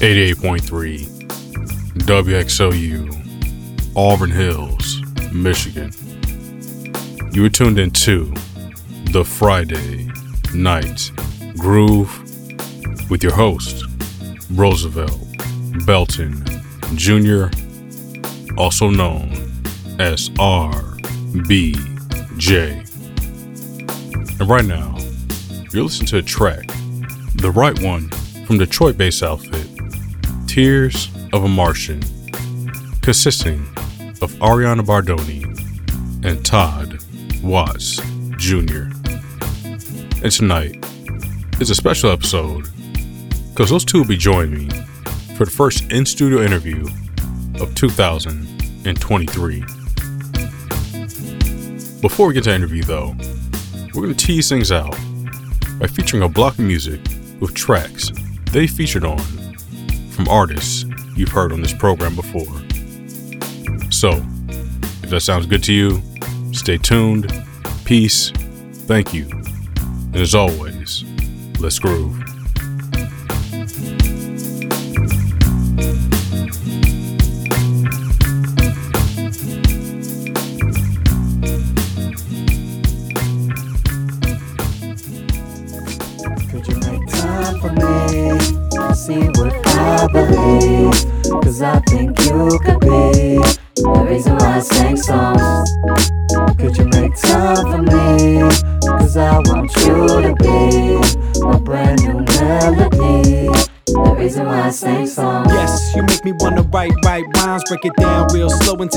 88.3 WXOU, Auburn Hills, Michigan. You were tuned in to the Friday Night Groove with your host, Roosevelt Belton Jr., also known as RBJ. And right now, you're listening to a track, the right one from Detroit based outfit, Tears of a Martian, consisting of Ariana Bardoni and Todd Watts Jr. And tonight is a special episode because those two will be joining me for the first in studio interview of 2023. Before we get to the interview, though, we're going to tease things out by featuring a block of music with tracks they featured on from artists you've heard on this program before. So, if that sounds good to you, stay tuned. Peace. Thank you. And as always, let's groove. Cause I think you could be the reason why I sing songs. Could you make time for me? Cause I want you to be my brand new melody. The reason why I sing songs. Yes, you make me wanna write, write rhymes, break it down real slow and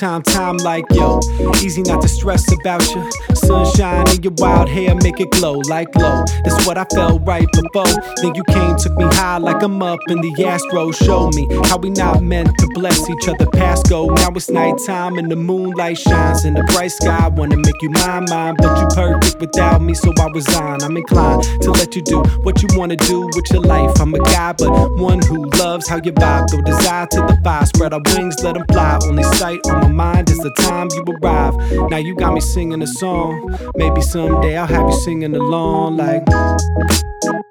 time, time like yo. Easy not to stress about you. Sunshine in your wild hair, make it glow like glow. That's what I felt right before. Then you came, took me high like I'm up in the astro. Show me how we not meant to bless each other past go. Now it's nighttime and the moonlight shines in the bright sky. Wanna make you mine, mine, but you perfect without me, so I resign. I'm inclined to let you do what you wanna do with your life. I'm a guy, but one who loves how you vibe. Throw desire to the fire, spread our wings, let them fly. Only sight on mind is the time you arrive. Now you got me singing a song. Maybe someday I'll have you singing along like.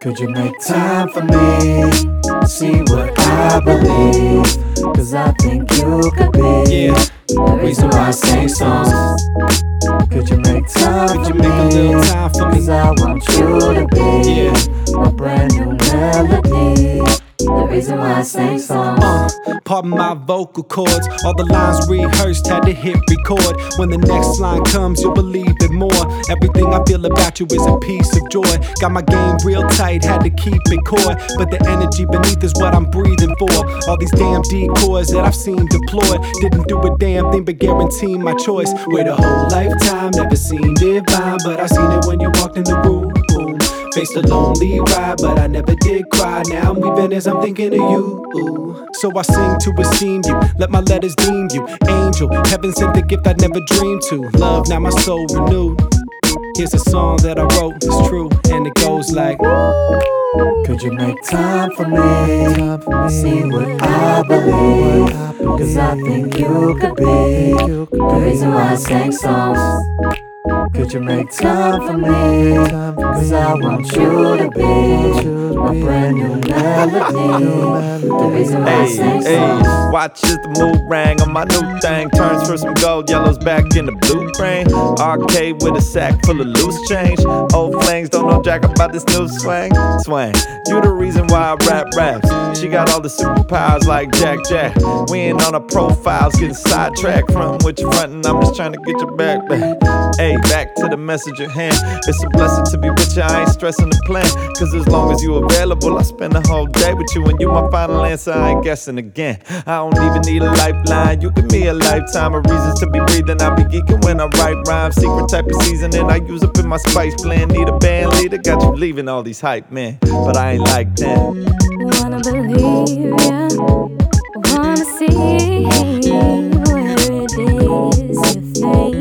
Could you make time for me? See what I believe. Cause I think you could be Yeah, the reason why I sing songs. Could you make time could for you make a little time for me? Cause I want you to be Yeah. my brand new melody. The reason why I sing songs. Uh, pardon my vocal cords. All the lines rehearsed, had to hit record. When the next line comes, you'll believe it more. Everything I feel about you is a piece of joy. Got my game real tight, had to keep it core. But the energy beneath is what I'm breathing for. All these damn decoys that I've seen deployed didn't do a damn thing but guarantee my choice. Wait a whole lifetime, never seen divine, but I seen it when you walked in the room. Faced a lonely ride, but I never did cry. Now I'm weeping as I'm thinking of you. So I sing to esteem you, let my letters deem you. Angel, heaven sent the gift I never dreamed to. Love, now my soul renewed. Here's a song that I wrote, it's true, and it goes like. Could you make time for me? See what I believe. Cause I think you could be the reason why I sing songs. Could you make time for me? Cause I want you to be my brand new melody. The reason why I sing songs. watch as the mood rang on my new thing. Turns for some gold, yellows back in the blue frame. Arcade with a sack full of loose change. Old flames don't know jack about this new swing. Swing, you the reason why I rap raps. She got all the superpowers like Jack Jack. We ain't on our profiles, getting sidetracked from what you frontin'. I'm just trying to get your back back. Hey, back to the message at hand. It's a blessing to be with you, I ain't stressing the plan. Cause as long as you available, I spend the whole day with you. And you my final answer, I ain't guessing again. I don't even need a lifeline, you give me a lifetime of reasons to be breathing. I be geeking when I write rhymes, secret type of seasoning I use up in my spice blend. Need a band leader, got you leaving all these hype men. But I ain't like them. Wanna believe ya, wanna see where it is you think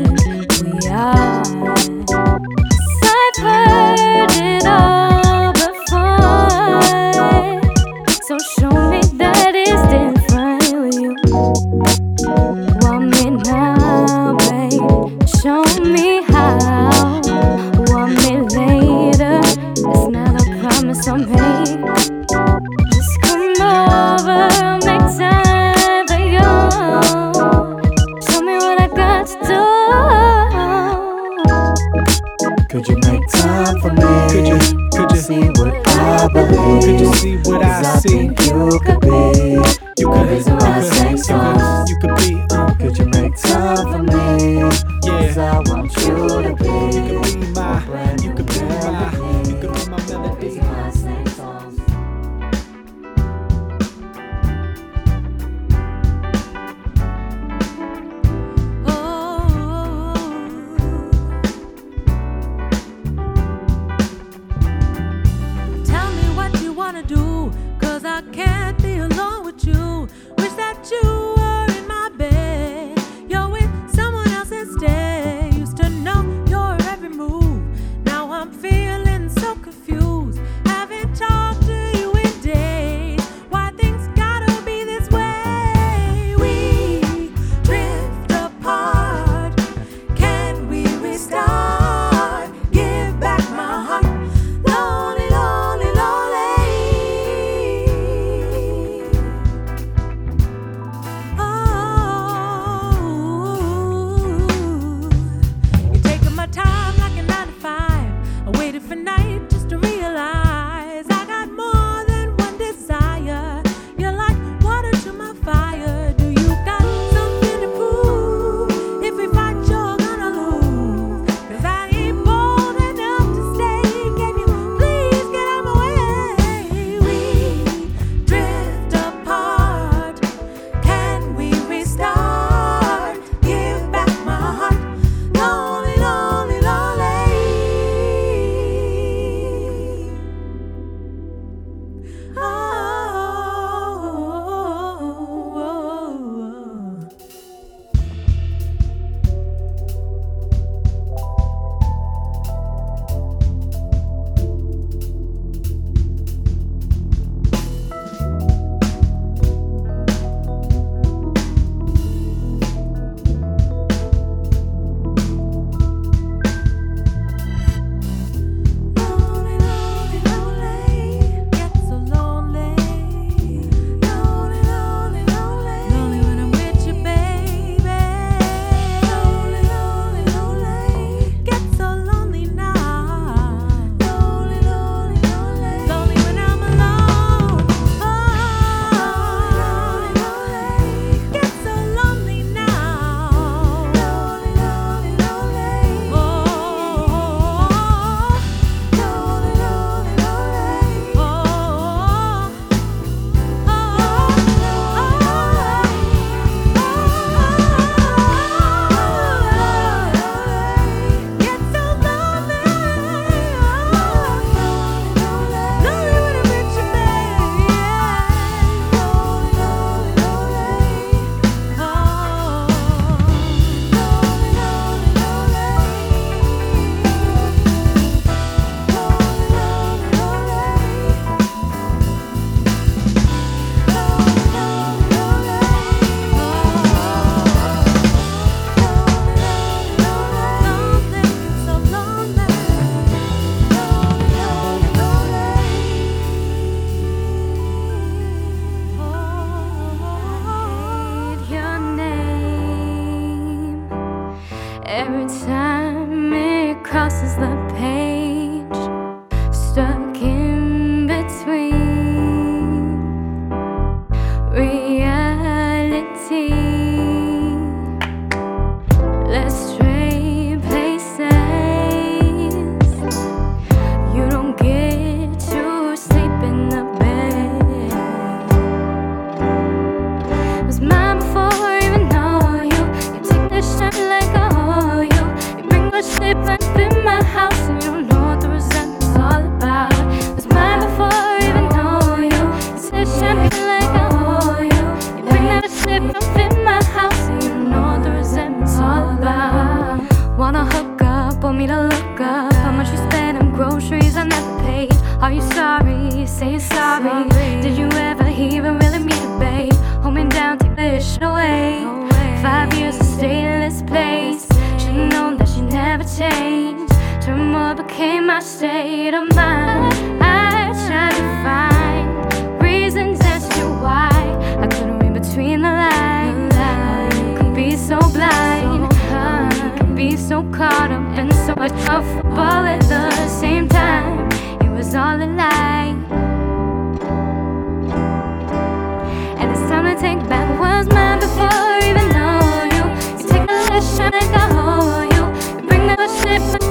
what became my state of mind. I tried to find reasons as to why I couldn't read between the lines. I could be so blind, I could be so caught up in so much of all at the same time. It was all a lie. And it's time to take back what's mine before I even know you. You take the last shine, I hold you. You bring the ship.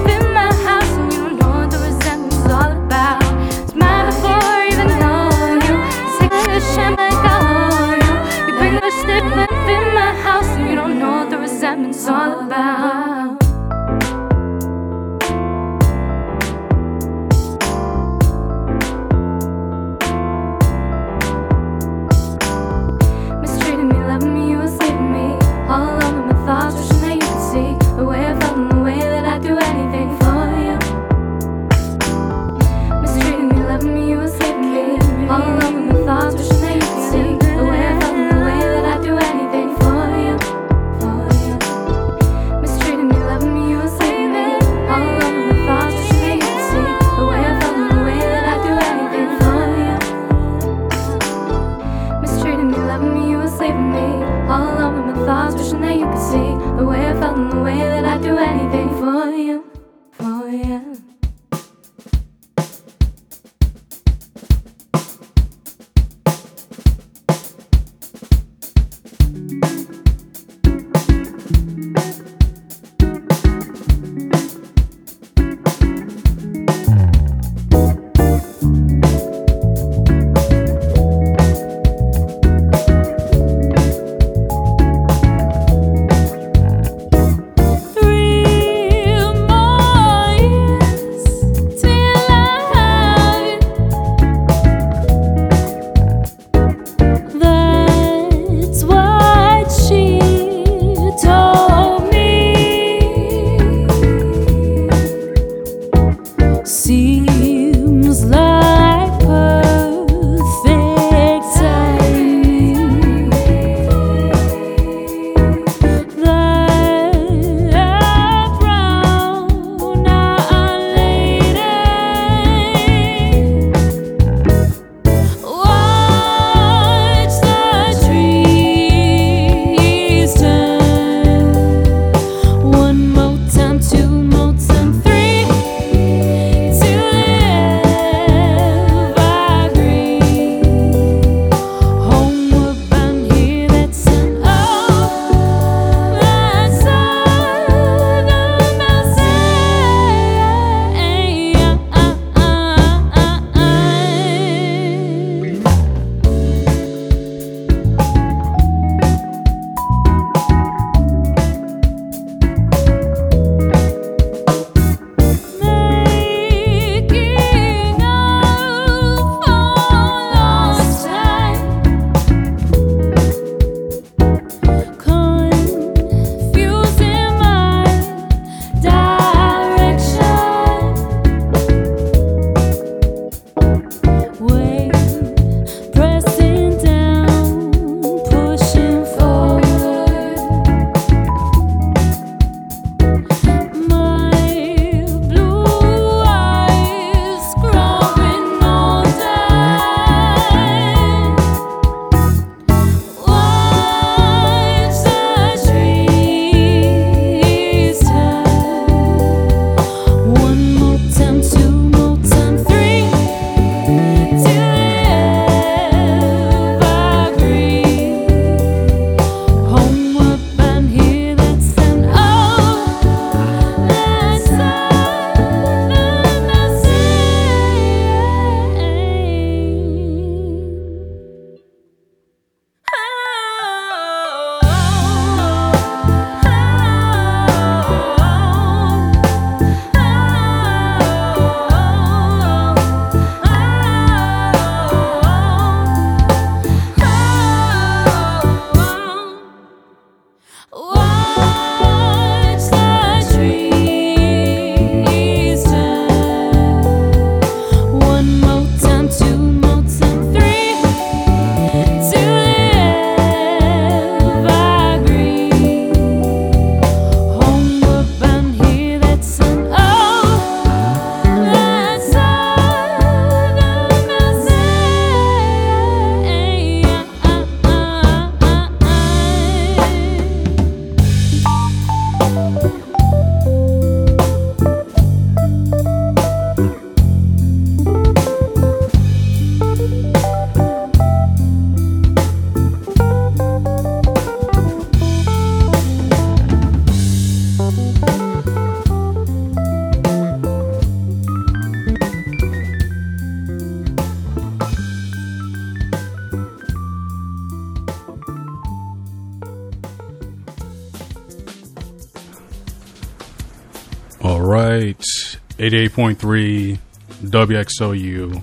88.3 WXOU,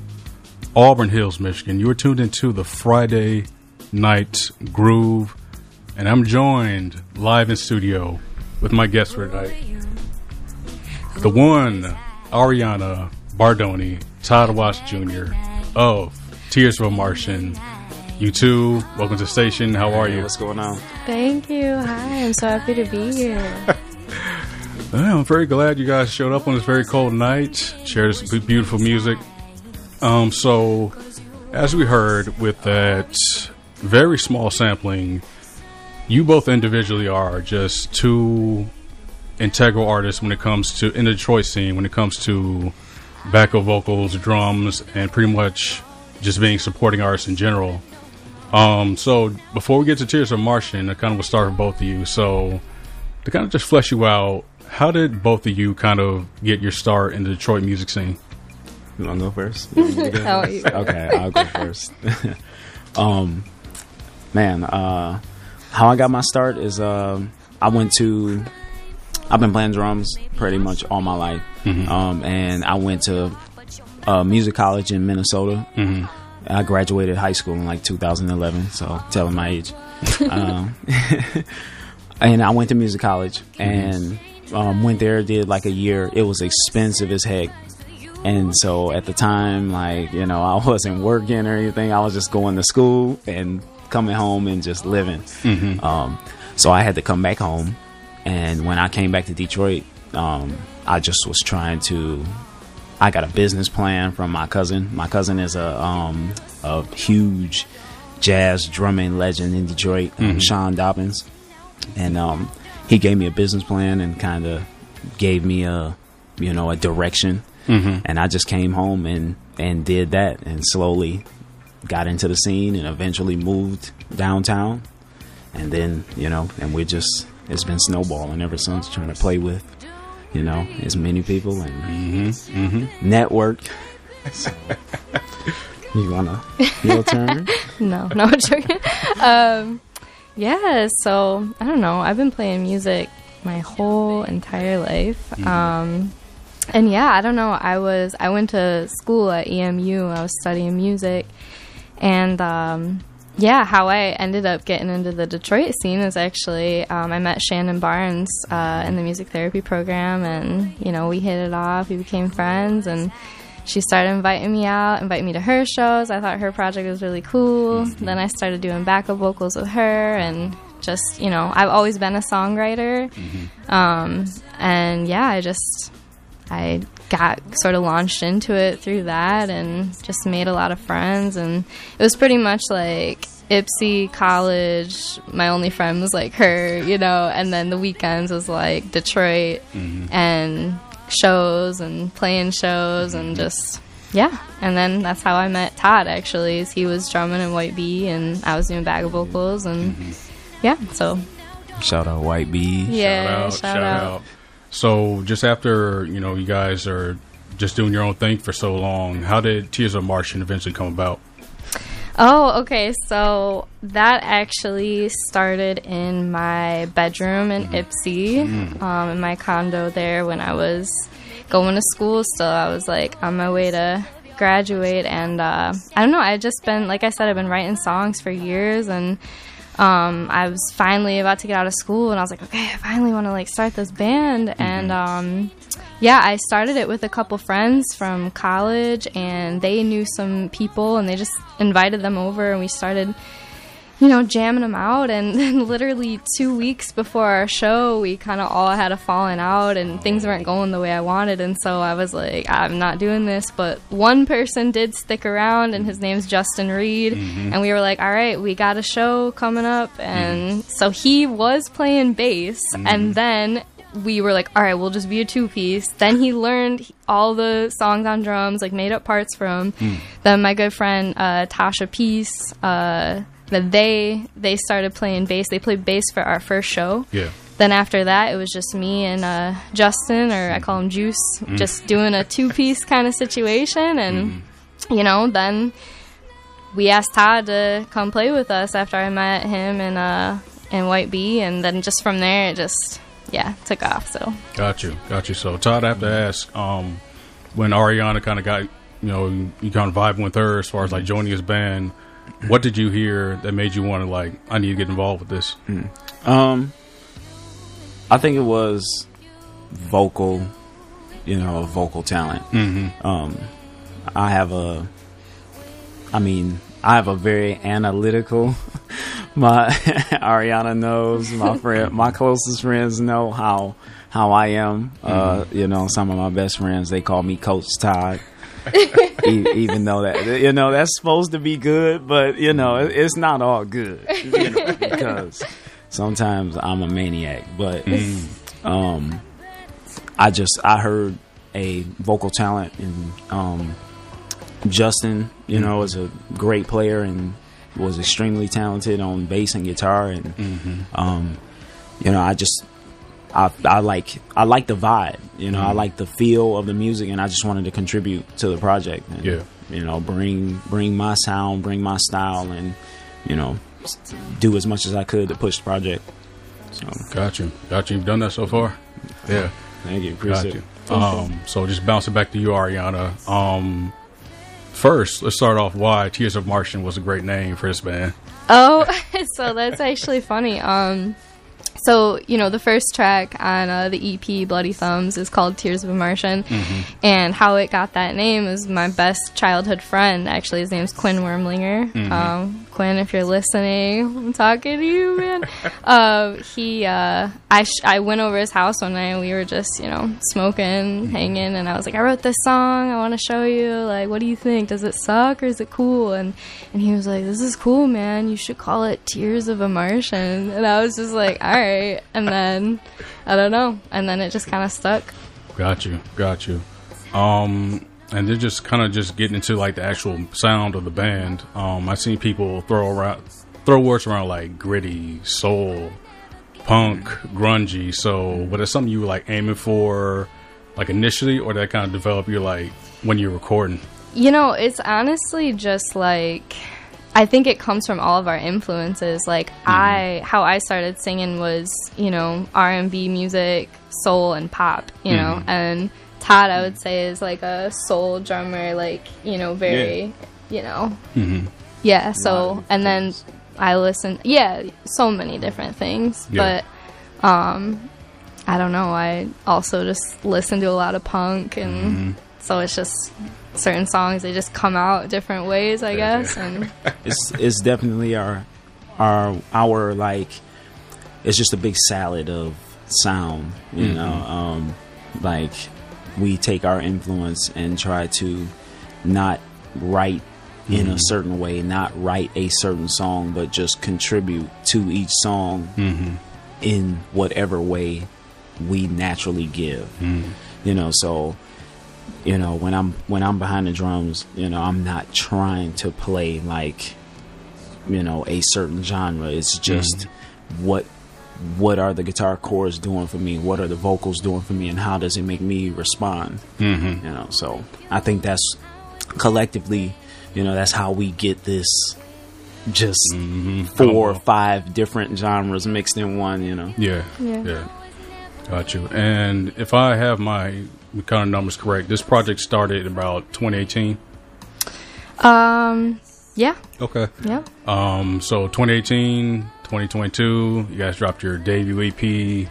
Auburn Hills, Michigan. You are tuned into the Friday Night Groove, and I'm joined live in studio with my guest for tonight, the one, Ariana Bardoni, Todd Watts Jr. of Tears of a Martian. You too, welcome to the station. How are you? What's going on? Thank you. Hi, I'm so happy to be here. Yeah, I'm very glad you guys showed up on this very cold night, shared this beautiful music. Um, so, as we heard with that very small sampling, you both individually are just two integral artists when it comes to in the Detroit scene when it comes to backup vocals, drums, and pretty much just being supporting artists in general. Um, so before we get to Tears of Martian, I kind of will start with both of you. So to kind of just flesh you out, how did both of you kind of get your start in the Detroit music scene? You want to go first? You want me to go How first? you? Okay, I'll go first. um, man, uh, how I got my start is um, I went to. I've been playing drums pretty much all my life, um, and I went to uh, music college in Minnesota. I graduated high school in like 2011, so telling my age. um, and I went to music college and um, went there. Did like a year. It was expensive as heck, and so at the time, like you know, I wasn't working or anything. I was just going to school and coming home and just living. Um, so I had to come back home, and when I came back to Detroit, um, I just was trying to. I got a business plan from my cousin. My cousin is a um, a huge jazz drumming legend in Detroit, um, Sean Dobbins, and um, he gave me a business plan and kind of gave me a you know a direction. Mm-hmm. And I just came home and and did that, and slowly got into the scene, and eventually moved downtown, and then you know, and we're just it's been snowballing ever since, trying to play with you know as many people and mm-hmm. Mm-hmm. network. So, you wanna your turn? No, no, I'm joking. Um, yeah, so I don't know. I've been playing music my whole entire life. Um, and yeah, I don't know. I was I went to school at EMU. I was studying music, and um, yeah, how I ended up getting into the Detroit scene is actually um, I met Shannon Barnes uh, in the music therapy program, and you know we hit it off. We became friends, and she started inviting me out, inviting me to her shows. I thought her project was really cool. Mm-hmm. Then I started doing backup vocals with her, and just you know I've always been a songwriter, mm-hmm. um, and yeah, I just I got sort of launched into it through that and just made a lot of friends. And it was pretty much like Ypsi college my only friend was like her you know and then the weekends was like Detroit mm-hmm. and shows and playing shows and mm-hmm. just yeah and then that's how I met Todd actually is he was drumming in White Bee and I was doing bag of mm-hmm. vocals and mm-hmm. yeah so Shout out White Bee. yeah shout out. So, just after you know, you guys are just doing your own thing for so long, how did Tears of Martian eventually come about? Oh, okay. So that actually started in my bedroom in Ypsi, um, in my condo there when I was going to school. Still, I was like on my way to graduate, and uh, I don't know. I just been like I said, I've been writing songs for years, and um, I was finally about to get out of school, and I was like, okay, I finally want to like start this band, and um, yeah, I started it with a couple friends from college, and they knew some people, and they just invited them over, and we started, you know, jamming them out. And then, literally two weeks before our show, we kind of all had a falling out, and things weren't going the way I wanted. And so I was like, I'm not doing this. But one person did stick around, and his name's Justin Reed, mm-hmm. and we were like, all right, we got a show coming up, and mm-hmm. so he was playing bass, and mm-hmm. then we were like, all right, we'll just be a two piece. Then he learned all the songs on drums, like made up parts from. Then my good friend uh, Tasha Peace, uh, that they they started playing bass. They played bass for our first show. Yeah. Then after that, it was just me and uh, Justin, or I call him Juice, just doing a two piece kind of situation. And you know, then we asked Todd to come play with us after I met him in uh, in White Bee, and then just from there, it just yeah, took off. So Got you, got you. So Todd, I have to ask, um, when Ariana kind of got, you know, you kind of vibing with her as far as like joining his band, what did you hear that made you want to like, I need to get involved with this? Um, I think it was vocal, you know, vocal talent. Mm-hmm. Um, I have a, I mean, I have a very analytical. My Ariana knows. My friend, my closest friends know how how I am. Uh, you know, some of my best friends they call me Coach Todd. E- even though that you know that's supposed to be good, but you know it, it's not all good you know, because sometimes I'm a maniac. But um, I just I heard a vocal talent in um, Justin. You know, is a great player and was extremely talented on bass and guitar, and um, you know I just I, I like I like the vibe. You know, I like the feel of the music, and I just wanted to contribute to the project. And, Yeah. You know, bring bring my sound, bring my style, and you know, do as much as I could to push the project. So Got you, got you. You've done that so far. Yeah. thank you, Got appreciate you. it. Um, so just bouncing back to you, Ariana. Um, first, let's start off why Tears of Martian was a great name for this band. Oh, so that's actually funny. Um, so you know, the first track on uh, the EP "Bloody Thumbs" is called "Tears of a Martian," and how it got that name is my best childhood friend. Actually, his name's Quinn Wormlinger. Um, Quinn, if you're listening, I'm talking to you, man. uh, he, uh, I, sh- I went over his house one night and we were just, you know, smoking, hanging, and I was like, I wrote this song. I want to show you. Like, what do you think? Does it suck or is it cool? And and he was like, This is cool, man. You should call it Tears of a Martian. And I was just like, All right. And then I don't know. And then it just kind of stuck. Got you, got you. Um, and then just kind of just getting into like the actual sound of the band. Um, I've seen people throw around, throw words around like gritty, soul, punk, grungy. So, but it's something you were like aiming for, like initially, or that kind of develop you like when you're recording. You know, it's honestly just like I think it comes from all of our influences. Like I how I started singing was, you know, R&B music, soul and pop, you know. And Todd I would say is like a soul drummer like, you know, very, you know. Yeah, so and then I listen yeah, so many different things, Yeah. but um I don't know, I also just listen to a lot of punk and so it's just certain songs they just come out different ways i Yeah, guess and it's it's definitely our our our like it's just a big salad of sound you know um like we take our influence and try to not write in a mm-hmm. certain way not write a certain song but just contribute to each song mm-hmm. in whatever way we naturally give. Mm-hmm. You know so you know when i'm when i'm behind the drums you know i'm not trying to play like you know a certain genre. It's just what what are the guitar chords doing for me what are the vocals doing for me and how does it make me respond mm-hmm. you know so i think that's collectively you know that's how we get this just four or five different genres mixed in one you know Yeah, Yeah. yeah. Got you. And if I have my kind of numbers correct, this project started about 2018. um yeah Okay. yeah Um, so 2018, 2022, you guys dropped your debut EP.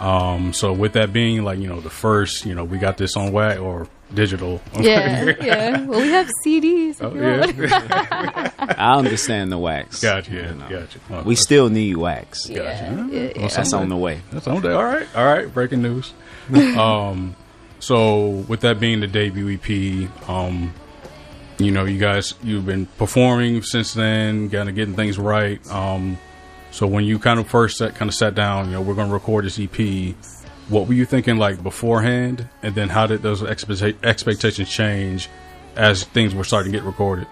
Um, so with that being like, you know, the first, you know, we got this on wax or digital. yeah yeah well we have cds Oh, yeah. i understand the wax gotcha. You know. Gotcha. Oh, we still need wax yeah, Gotcha. yeah, yeah. that's on the way That's on there. All right. All right. Breaking news. um, so with that being the debut EP, um, you know, you guys, you've been performing since then, kind of getting things right. Um, so when you kind of first sat, kind of sat down, you know, we're going to record this EP. What were you thinking like beforehand, and then how did those expecta- expectations change as things were starting to get recorded?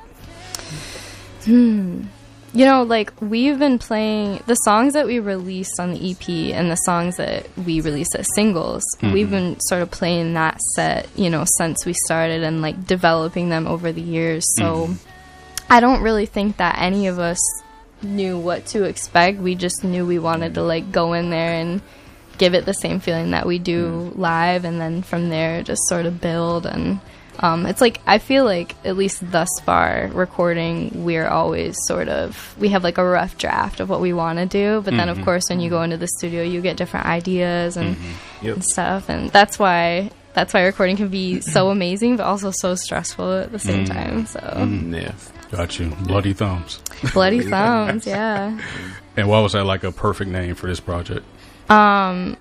Hmm. you know like we've been playing the songs that we released on the ep and the songs that we released as singles we've been sort of playing that set you know since we started and like developing them over the years so i don't really think that any of us knew what to expect. We just knew we wanted to like go in there and give it the same feeling that we do mm. live, and then from there just sort of build. And. Um, it's like I feel like at least thus far recording we're always sort of we have like a rough draft of what we want to do. But then of mm-hmm. course when you go mm-hmm. into the studio you get different ideas and, mm-hmm. Yep. and stuff. And that's why that's why recording can be so amazing but also so stressful at the same mm. time so. Mm, yeah. Got you. Bloody thumbs. bloody thumbs yeah And why was that like a perfect name for this project? um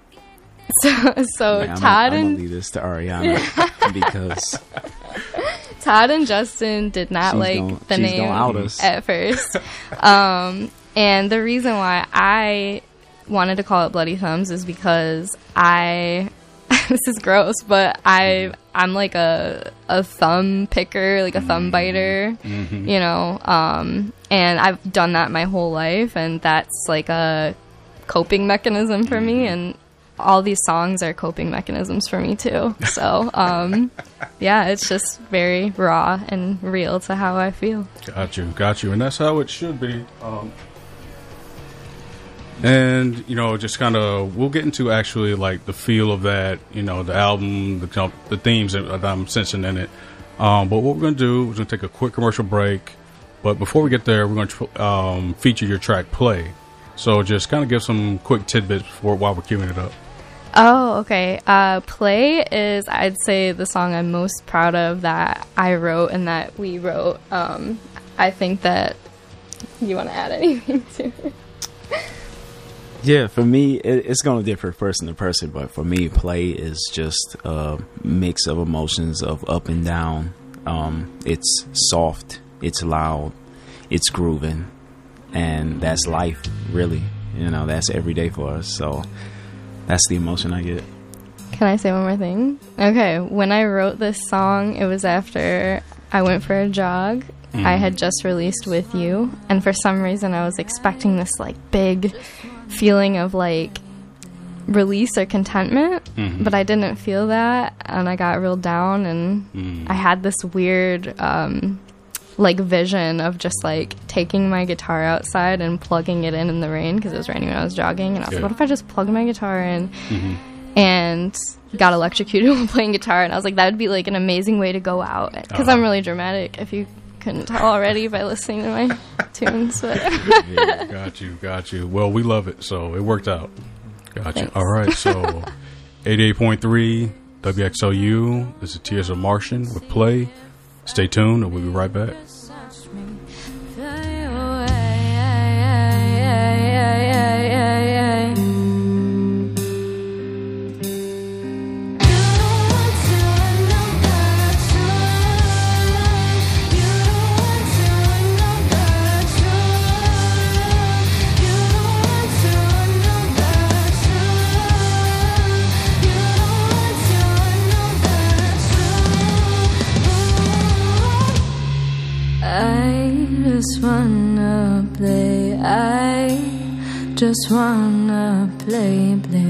so so Like, I'm Todd gonna, I'm and gonna leave this to Ariana because Todd and Justin did not She's like gonna- the name out us. at first. um, and the reason why I wanted to call it Bloody Thumbs is because I this is gross, but I I'm like a a thumb picker, like a thumb biter, you know. Um, and I've done that my whole life, and that's like a coping mechanism for me and all these songs are coping mechanisms for me too so um yeah it's just very raw and real to how i feel Got you, got you, and that's how it should be. Um, and you know, just kind of, we'll get into actually like the feel of that. You know, the album, the the themes that that I'm sensing in it. Um, but what we're gonna do is gonna take a quick commercial break. But before we get there, we're gonna tr- um, feature your track "Play." So just kind of give some quick tidbits for while we're queuing it up. oh okay uh play is i'd say the song i'm most proud of that i wrote and that we wrote um i think that you want to add anything to it Yeah, for me, it, it's going to differ person to person, but for me, play is just a mix of emotions of up and down. Um, it's soft, it's loud, it's grooving, and that's life, really. You know, that's every day for us. So that's the emotion I get. Can I say one more thing? Okay, when I wrote this song, it was after I went for a jog. I had just released With You, and for some reason, I was expecting this like big feeling of like release or contentment, mm-hmm. but I didn't feel that, and I got real down, and mm. I had this weird. Um, like vision of just like taking my guitar outside and plugging it in in the rain because it was raining when I was jogging and I was Yeah. like what if I just plug my guitar in mm-hmm. and got electrocuted while playing guitar and I was like that would be like an amazing way to go out because uh-huh. I'm really dramatic if you couldn't tell already by listening to my tunes but Yeah, got you, got you. Well, we love it, so it worked out. Got you. Thanks. All right, so 88.3 WXOU. This is Tears of Martian with Play. Stay tuned, and we'll be right back. Wanna play, play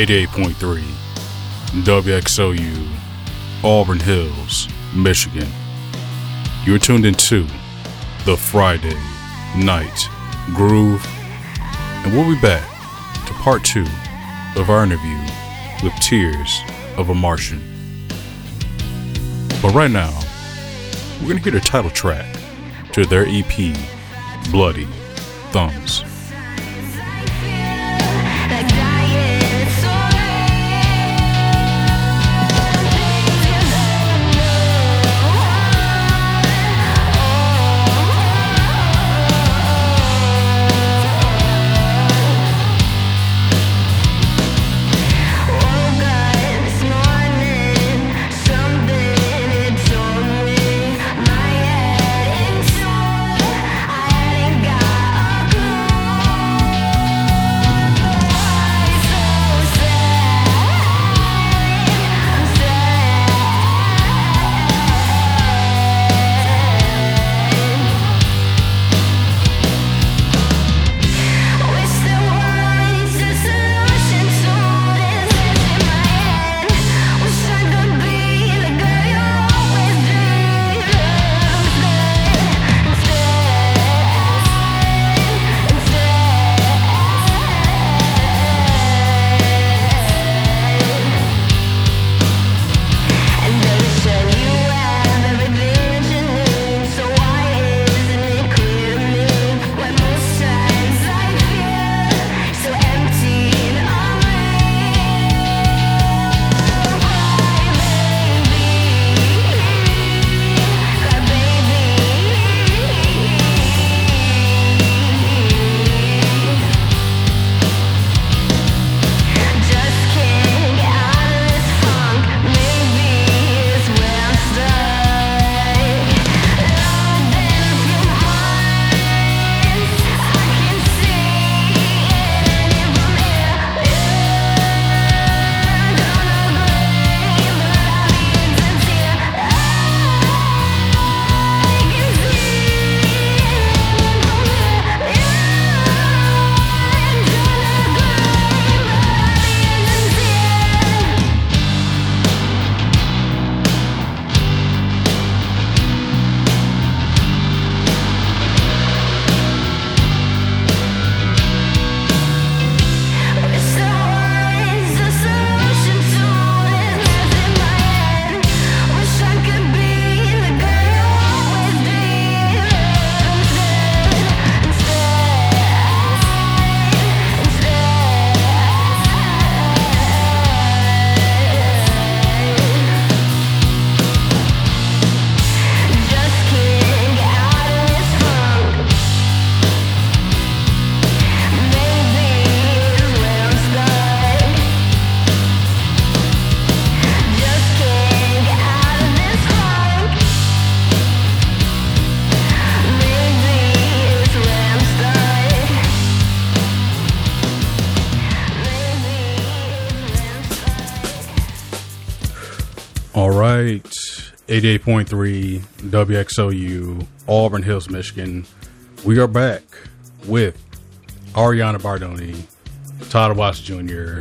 88.3 WXOU, Auburn Hills, Michigan. You're tuned into the Friday Night Groove, and we'll be back to part two of our interview with Tears of a Martian. But right now, we're going to hear the title track to their EP, Bloody Thumbs. 88.3 WXOU, Auburn Hills, Michigan. We are back with Ariana Bardoni, Todd Watts Jr.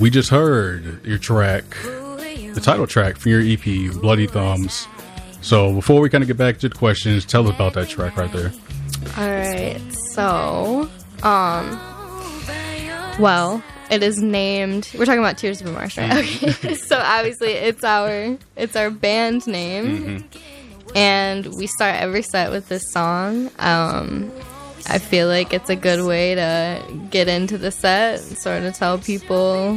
We just heard your track, the title track from your EP, Bloody Thumbs. So before we kind of get back to the questions, tell us about that track right there. All right. So, um, well, it is named. We're talking about Tears of a Martian, right? Okay. so obviously, it's our it's our band name, and we start every set with this song. Um, I feel like it's a good way to get into the set, and sort of tell people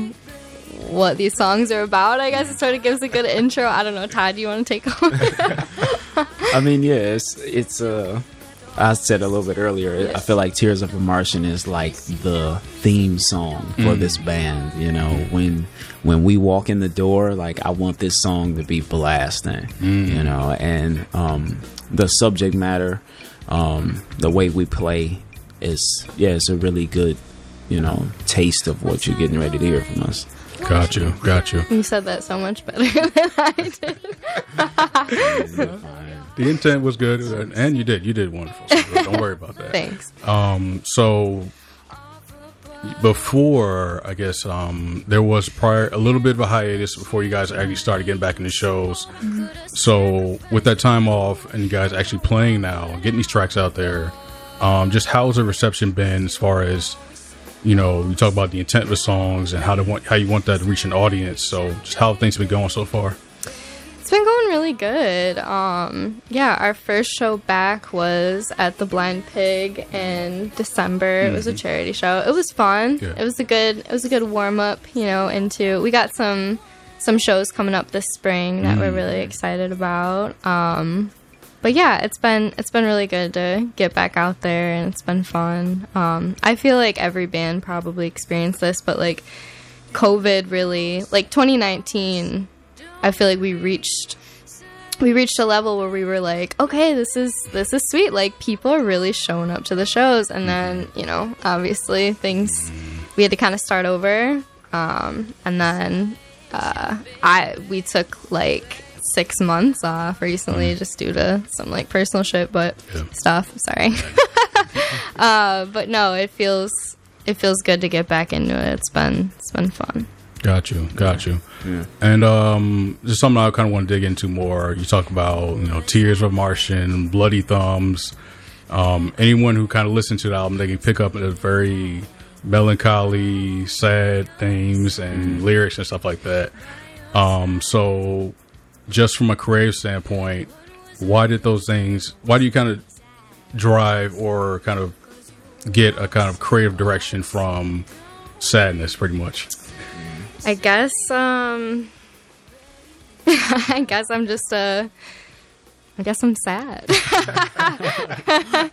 what these songs are about. I guess it sort of gives a good intro. I don't know, Todd. Do you want to take over? I mean, yeah, it's it's uh I said a little bit earlier. I feel like Tears of a Martian is like the theme song for this band. You know, when when we walk in the door, like I want this song to be blasting. You know, and um, the subject matter, um, the way we play is yeah, it's a really good you know taste of what you're getting ready to hear from us. Got you. Got you. you said that so much better than I did. The intent was good, and- you did. You did wonderful. So don't worry about that. Thanks. Um, so before I guess um, there was prior a little bit of a hiatus before you guys actually started getting back into shows. So with that time off and you guys actually playing now, getting these tracks out there, um, just how's the reception been as far as you know? You talk about the intent of the songs and how to want how you want that to reach an audience. So just how have things been going so far? It's been going really good. Um, yeah, our first show back was at the Blind Pig in December. It was a charity show. It was fun. Yeah. It was a good. It was a good warm up. You know, into we got some some shows coming up this spring that we're really excited about. Um, but yeah, it's been it's been really good to get back out there and it's been fun. Um, I feel like every band probably experienced this, but like COVID really like 2019 I feel like we reached we reached a level where we were like, okay, this is this is sweet. Like people are really showing up to the shows, and then you know, obviously things we had to kind of start over, um, and then uh, I we took like six months off recently just due to some like personal shit, but Yeah. stuff. Sorry, uh, but no, it feels it feels good to get back into it. It's been it's been fun. Got you, got you. Yeah. And um, just something I kind of want to dig into more. You talk about you know Tears of Martian, Bloody Thumbs. Um, anyone who kind of listens to the album, they can pick up a very melancholy, sad themes and lyrics and stuff like that. Um, so, just from a creative standpoint, why did those things? Why do you kind of drive or kind of get a kind of creative direction from sadness, pretty much? I guess um I guess I'm just uh I guess I'm sad.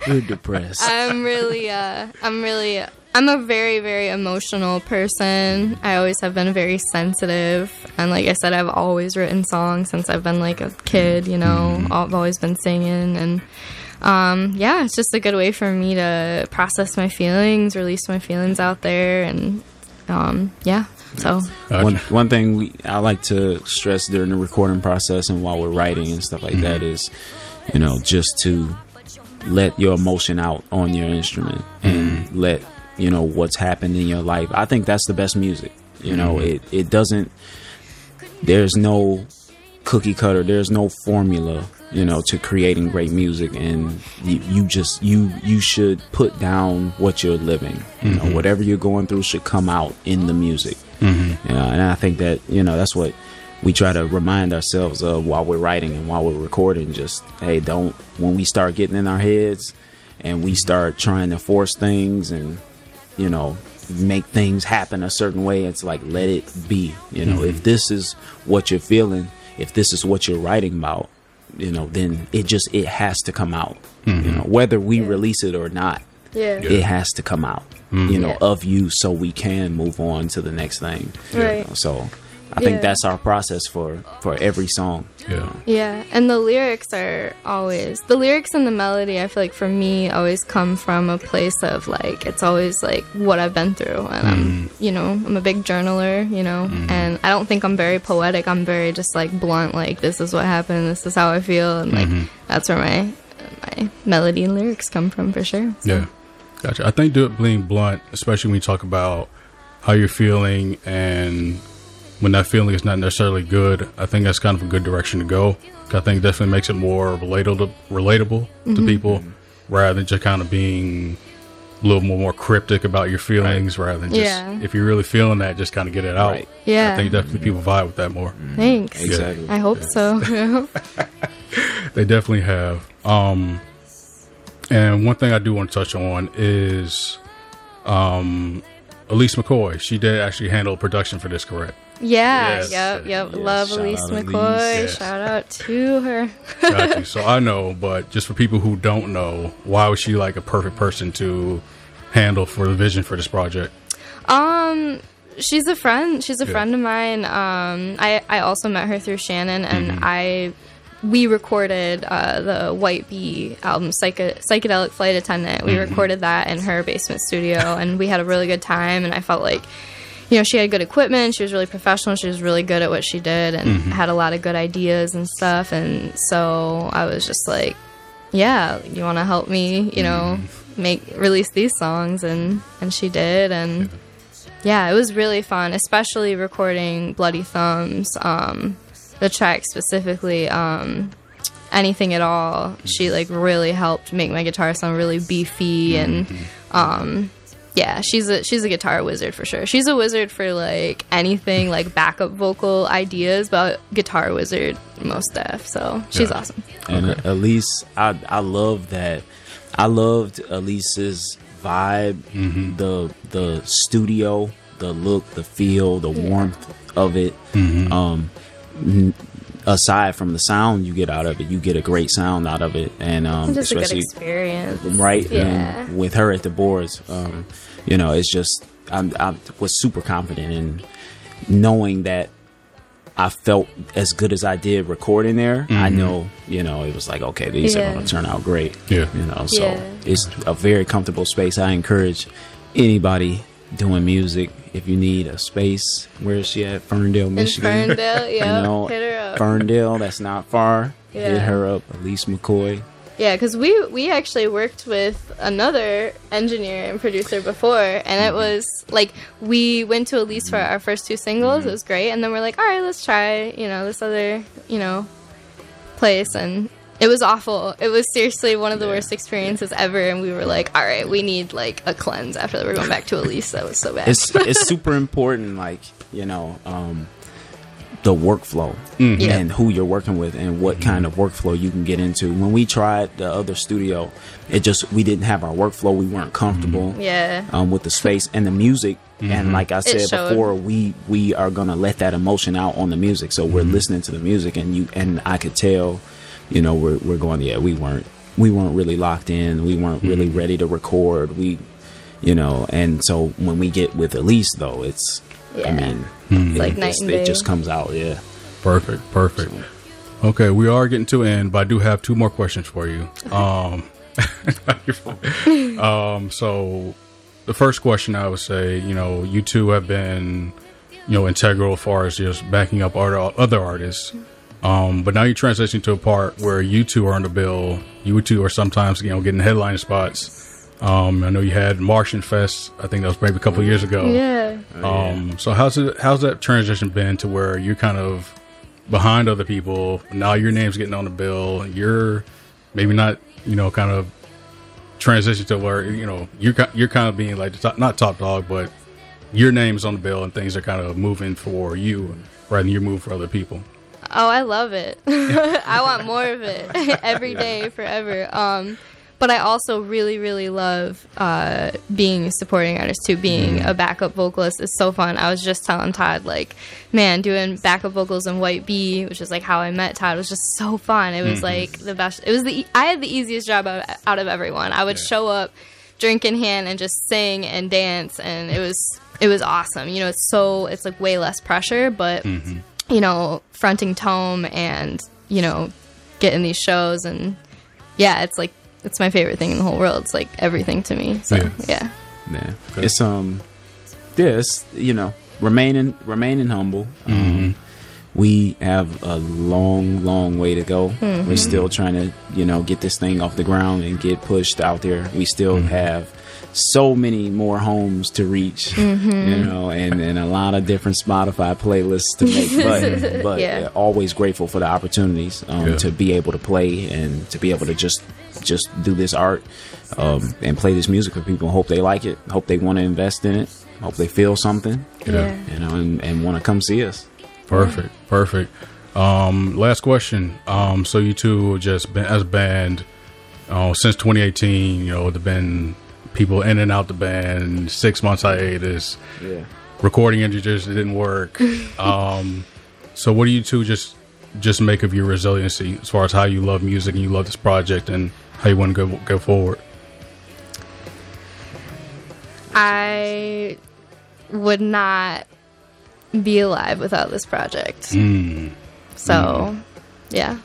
You're depressed. I'm really uh I'm really I'm a very very emotional person. I always have been very sensitive and like I said I've always written songs since I've been like a kid, you know. I've always been singing and um yeah, it's just a good way for me to process my feelings, release my feelings out there and um yeah. So Gotcha. one one thing we I like to stress during the recording process and while we're writing and stuff like that mm-hmm. is, you know, just to let your emotion out on your instrument and mm-hmm. let you know what's happened in your life. I think that's the best music. You know, mm-hmm. it it doesn't. There's no cookie cutter. There's no formula. You know, to creating great music, and you, you just you you should put down what you're living. You know, whatever you're going through should come out in the music. Mm-hmm. Yeah, and I think that you know that's what we try to remind ourselves of while we're writing and while we're recording. Just hey, don't when we start getting in our heads and we start trying to force things and you know make things happen a certain way. It's like let it be. You know, if this is what you're feeling, if this is what you're writing about, you know, then it just it has to come out. You know, whether we release it or not yeah. it has to come out Mm-hmm. you know Yeah. of you so we can move on to the next thing you Right. know? so i think Yeah. that's our process for for every song Yeah. Yeah, and the lyrics are always the lyrics and the melody. I feel like for me always come from a place of like it's always like what I've been through, and I'm mm-hmm. you know I'm a big journaler, you know, mm-hmm. and I don't think I'm very poetic. I'm very just like blunt, like this is what happened, this is how I feel, and like that's where my my melody and lyrics come from for sure. So, Yeah, gotcha. I think do it being blunt, especially when you talk about how you're feeling and when that feeling is not necessarily good. I think that's kind of a good direction to go. I think it definitely makes it more relatable, relatable to mm-hmm. people, mm-hmm. rather than just kind of being a little more, more cryptic about your feelings, rather than just Yeah. if you're really feeling that, just kind of get it out. Right. Yeah. I think definitely people mm-hmm. vibe with that more. Thanks. exactly I hope so. They definitely have. Um, and one thing I do want to touch on is um, Elise McCoy. She did actually handle production for this, correct? yeah. Yes. Yep. Yep. Yes, Love shout Elise out Elise. McCoy. Yes. Shout out to her. Got. So I know, but just for people who don't know, why was she like a perfect person to handle for the vision for this project? Um, she's a friend. She's a Yeah. friend of mine. Um, I I also met her through Shannon, and Mm-hmm. I we recorded uh, the White Bee album, Psycho- Psychedelic Flight Attendant. We Mm-hmm. recorded that in her basement studio, and we had a really good time. And I felt like. You know, she had good equipment. She was really professional. She was really good at what she did and Mm-hmm. had a lot of good ideas and stuff. And so I was just like, yeah, you want to help me, you know, make release these songs and and she did and yeah, it was really fun, especially recording Bloody Thumbs, um, the track specifically, um, anything at all. She like really helped make my guitar sound really beefy and um, yeah, she's a she's a guitar wizard for sure. She's a wizard for like anything like backup vocal ideas, but guitar wizard most def. So she's Yeah. awesome. And Okay. Elise, I I love that. I loved Elise's vibe, Mm-hmm. the the studio, the look, the feel, the warmth of it. Mm-hmm. Um, n- aside from the sound you get out of it, you get a great sound out of it, and um, Just a good especially experience. right Yeah. and with her at the boards um you know it's just I'm, i was super confident in knowing that i felt as good as i did recording there i know you know it was like okay these Yeah. are going to turn out great Yeah. you know so Yeah. it's a very comfortable space i encourage anybody doing music if you need a space where is she at ferndale Michigan. In Ferndale, yeah, you know hit her up. ferndale that's not far hit her up elise mccoy Yeah, because we we actually worked with another engineer and producer before, and Mm-hmm. it was like we went to Elise for our first two singles. It was great, and then we're like, all right, let's try you know this other you know place, and it was awful. It was seriously one of the worst experiences ever, and we were like, all right, we need like a cleanse after that. We're going back to Elise. That was so bad. it's it's super important like you know um the workflow mm-hmm. Yeah. and who you're working with and what mm-hmm. kind of workflow you can get into when we tried the other studio it just we didn't have our workflow we weren't comfortable mm-hmm. yeah. um, with the space and the music and like i said before we we are gonna let that emotion out on the music so we're listening to the music and you and i could tell you know we're, we're going yeah we weren't we weren't really locked in we weren't really ready to record we you know and so when we get with elise though it's i Yeah. mean like it, night just- and it just comes out yeah Perfect, perfect. Okay, we are getting to end, but I do have two more questions for you. Um, um, so the first question I would say, you know, you two have been, you know, integral as far as just backing up other, other artists. Um, but now you're transitioning to a part where you two are on the bill. You two are sometimes, you know, getting headline spots. Um, I know you had Martian Fest. I think that was maybe a couple of years ago. Yeah. Um, so how's it how's that transition been to where you're kind of behind other people? Now your name's getting on the bill. You're maybe not, you know, kind of transition to where you know you're you're kind of being like the top, not top dog, but your name's on the bill and things are kind of moving for you rather than you're moving for other people. Oh, I love it. I want more of it every day, forever. Um, but I also really, really love uh, being a supporting artist too. Being a backup vocalist is so fun. I was just telling Todd, like, man, doing backup vocals in White Bee, which is like how I met Todd, was just so fun. It was like the best. It was the I had the easiest job out, out of everyone. I would show up, drink in hand, and just sing and dance, and it was it was awesome. You know, it's so it's like way less pressure, but you know, fronting Tome and, you know, getting these shows and yeah, it's like it's my favorite thing in the whole world. It's like everything to me. So Yeah. yeah. Yeah, it's um, this you know remaining remaining humble. Um, we have a long, long way to go. We're still trying to you know get this thing off the ground and get pushed out there. We still have so many more homes to reach, you know, and, and a lot of different Spotify playlists to make. But, but Yeah. always grateful for the opportunities um, Yeah. to be able to play and to be able to just just do this art um, and play this music for people. Hope they like it. Hope they want to invest in it. Hope they feel something, Yeah. you know, and, and want to come see us. Perfect, perfect. Um, last question. Um, so you two just been as a band uh, since 2018. You know, there been people in and out the band. Six months hiatus. Yeah. Recording engineers didn't work. um, so what do you two just just make of your resiliency as far as how you love music and you love this project and how you want to go go forward? I would not be alive without this project. So yeah.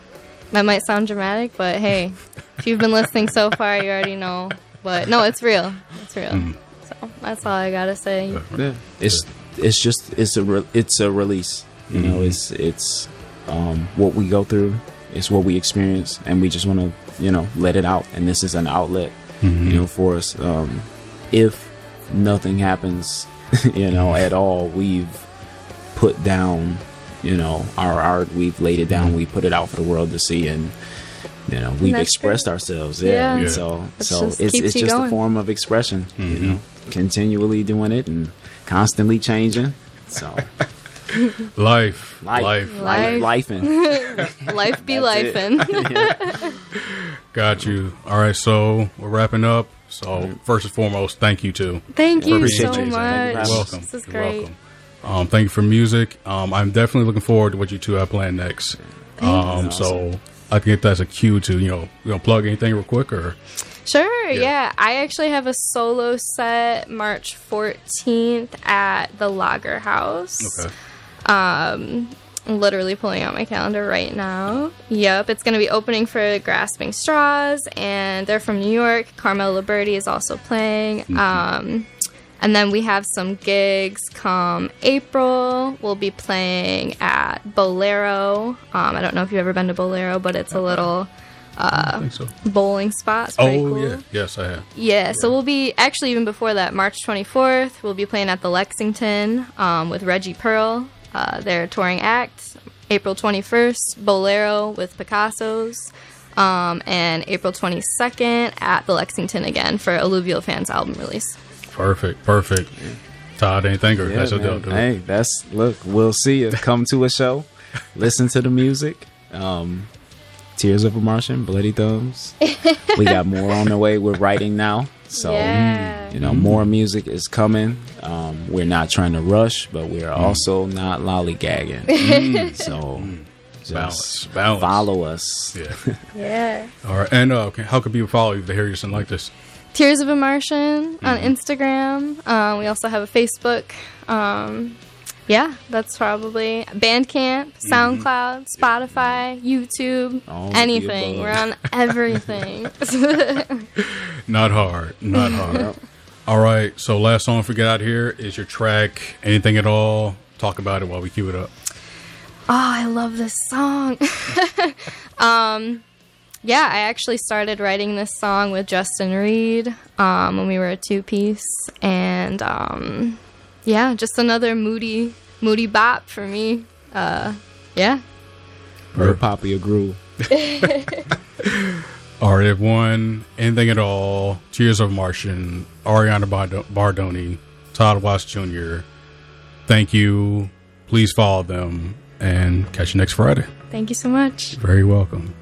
That might sound dramatic, but hey, if you've been listening so far, you already know. But no, it's real. It's real. So that's all I gotta say. Yeah. It's it's just it's a re- it's a release. You know, it's it's um, what we go through. It's what we experience, and we just want to you know let it out. And this is an outlet you know, for us. Um, if nothing happens, you know, at all, we've put down, you know, our art. We've laid it down. We put it out for the world to see, and you know, we've expressed great. ourselves. Yeah. Yeah. Yeah. So, It so just it's it's you just a form of expression. You know, continually doing it and constantly changing. So, Life, life, life, Life. life, and Life be That's it. lifing. Got you. All right, so we're wrapping up. So first and foremost, thank you too. Thank you so you. Thank you for much. You're welcome. This is You're great. welcome. Um, thank you for music. Um, I'm definitely looking forward to what you two have planned next. Um, so I can get that as a cue to you know you know plug anything real quick or Sure, yeah. I actually have a solo set March 14th at the Lager House. okay. Um, literally pulling out my calendar right now. Yep, it's going to be opening for Grasping Straws, and they're from New York. Carmel Liberty is also playing. Um, and then we have some gigs come April. We'll be playing at Bowlero. Um, I don't know if you've ever been to Bowlero, but it's a little think so. bowling spot. It's Oh cool. yeah, yes I have. Yeah, so we'll be actually even before that, March 24th, we'll be playing at the Lexington um, with Reggie Pearl, uh, their touring act. April 21st, Bowlero with Picasso's. Um, and April 22nd at the Lexington again for Alluvial Fans album release. Perfect, perfect. Todd, anything or Yeah, that's a man. deal, dude. Hey, that's look. We'll see you. Come to a show, listen to the music. Um, Tears of a Martian, Bloody Thumbs. we got more on the way. We're writing now, so Yeah. you know more music is coming. Um, we're not trying to rush, but we're also not lollygagging. So just Balance, balance. follow us. Yeah. Yeah. All right, and uh, how can people follow you if they hear you something like this? Tears of a Martian on Instagram. Um, we also have a Facebook. Um, yeah, that's probably Bandcamp, SoundCloud, Spotify, YouTube, All anything. We're on everything. Not hard, not hard. All right, so last song get out here is your track. Anything at all? Talk about it while we cue it up. Oh, I love this song. um, yeah, I actually started writing this song with Justin Reed um, when we were a two piece, and um, yeah, just another moody, moody bop for me. Uh, yeah. Real poppy a groove. All right, everyone. Anything at all? Tears of Martian, Ariana Bardoni, Todd Watts Jr. Thank you. Please follow them and catch you next Friday. Thank you so much. Very welcome.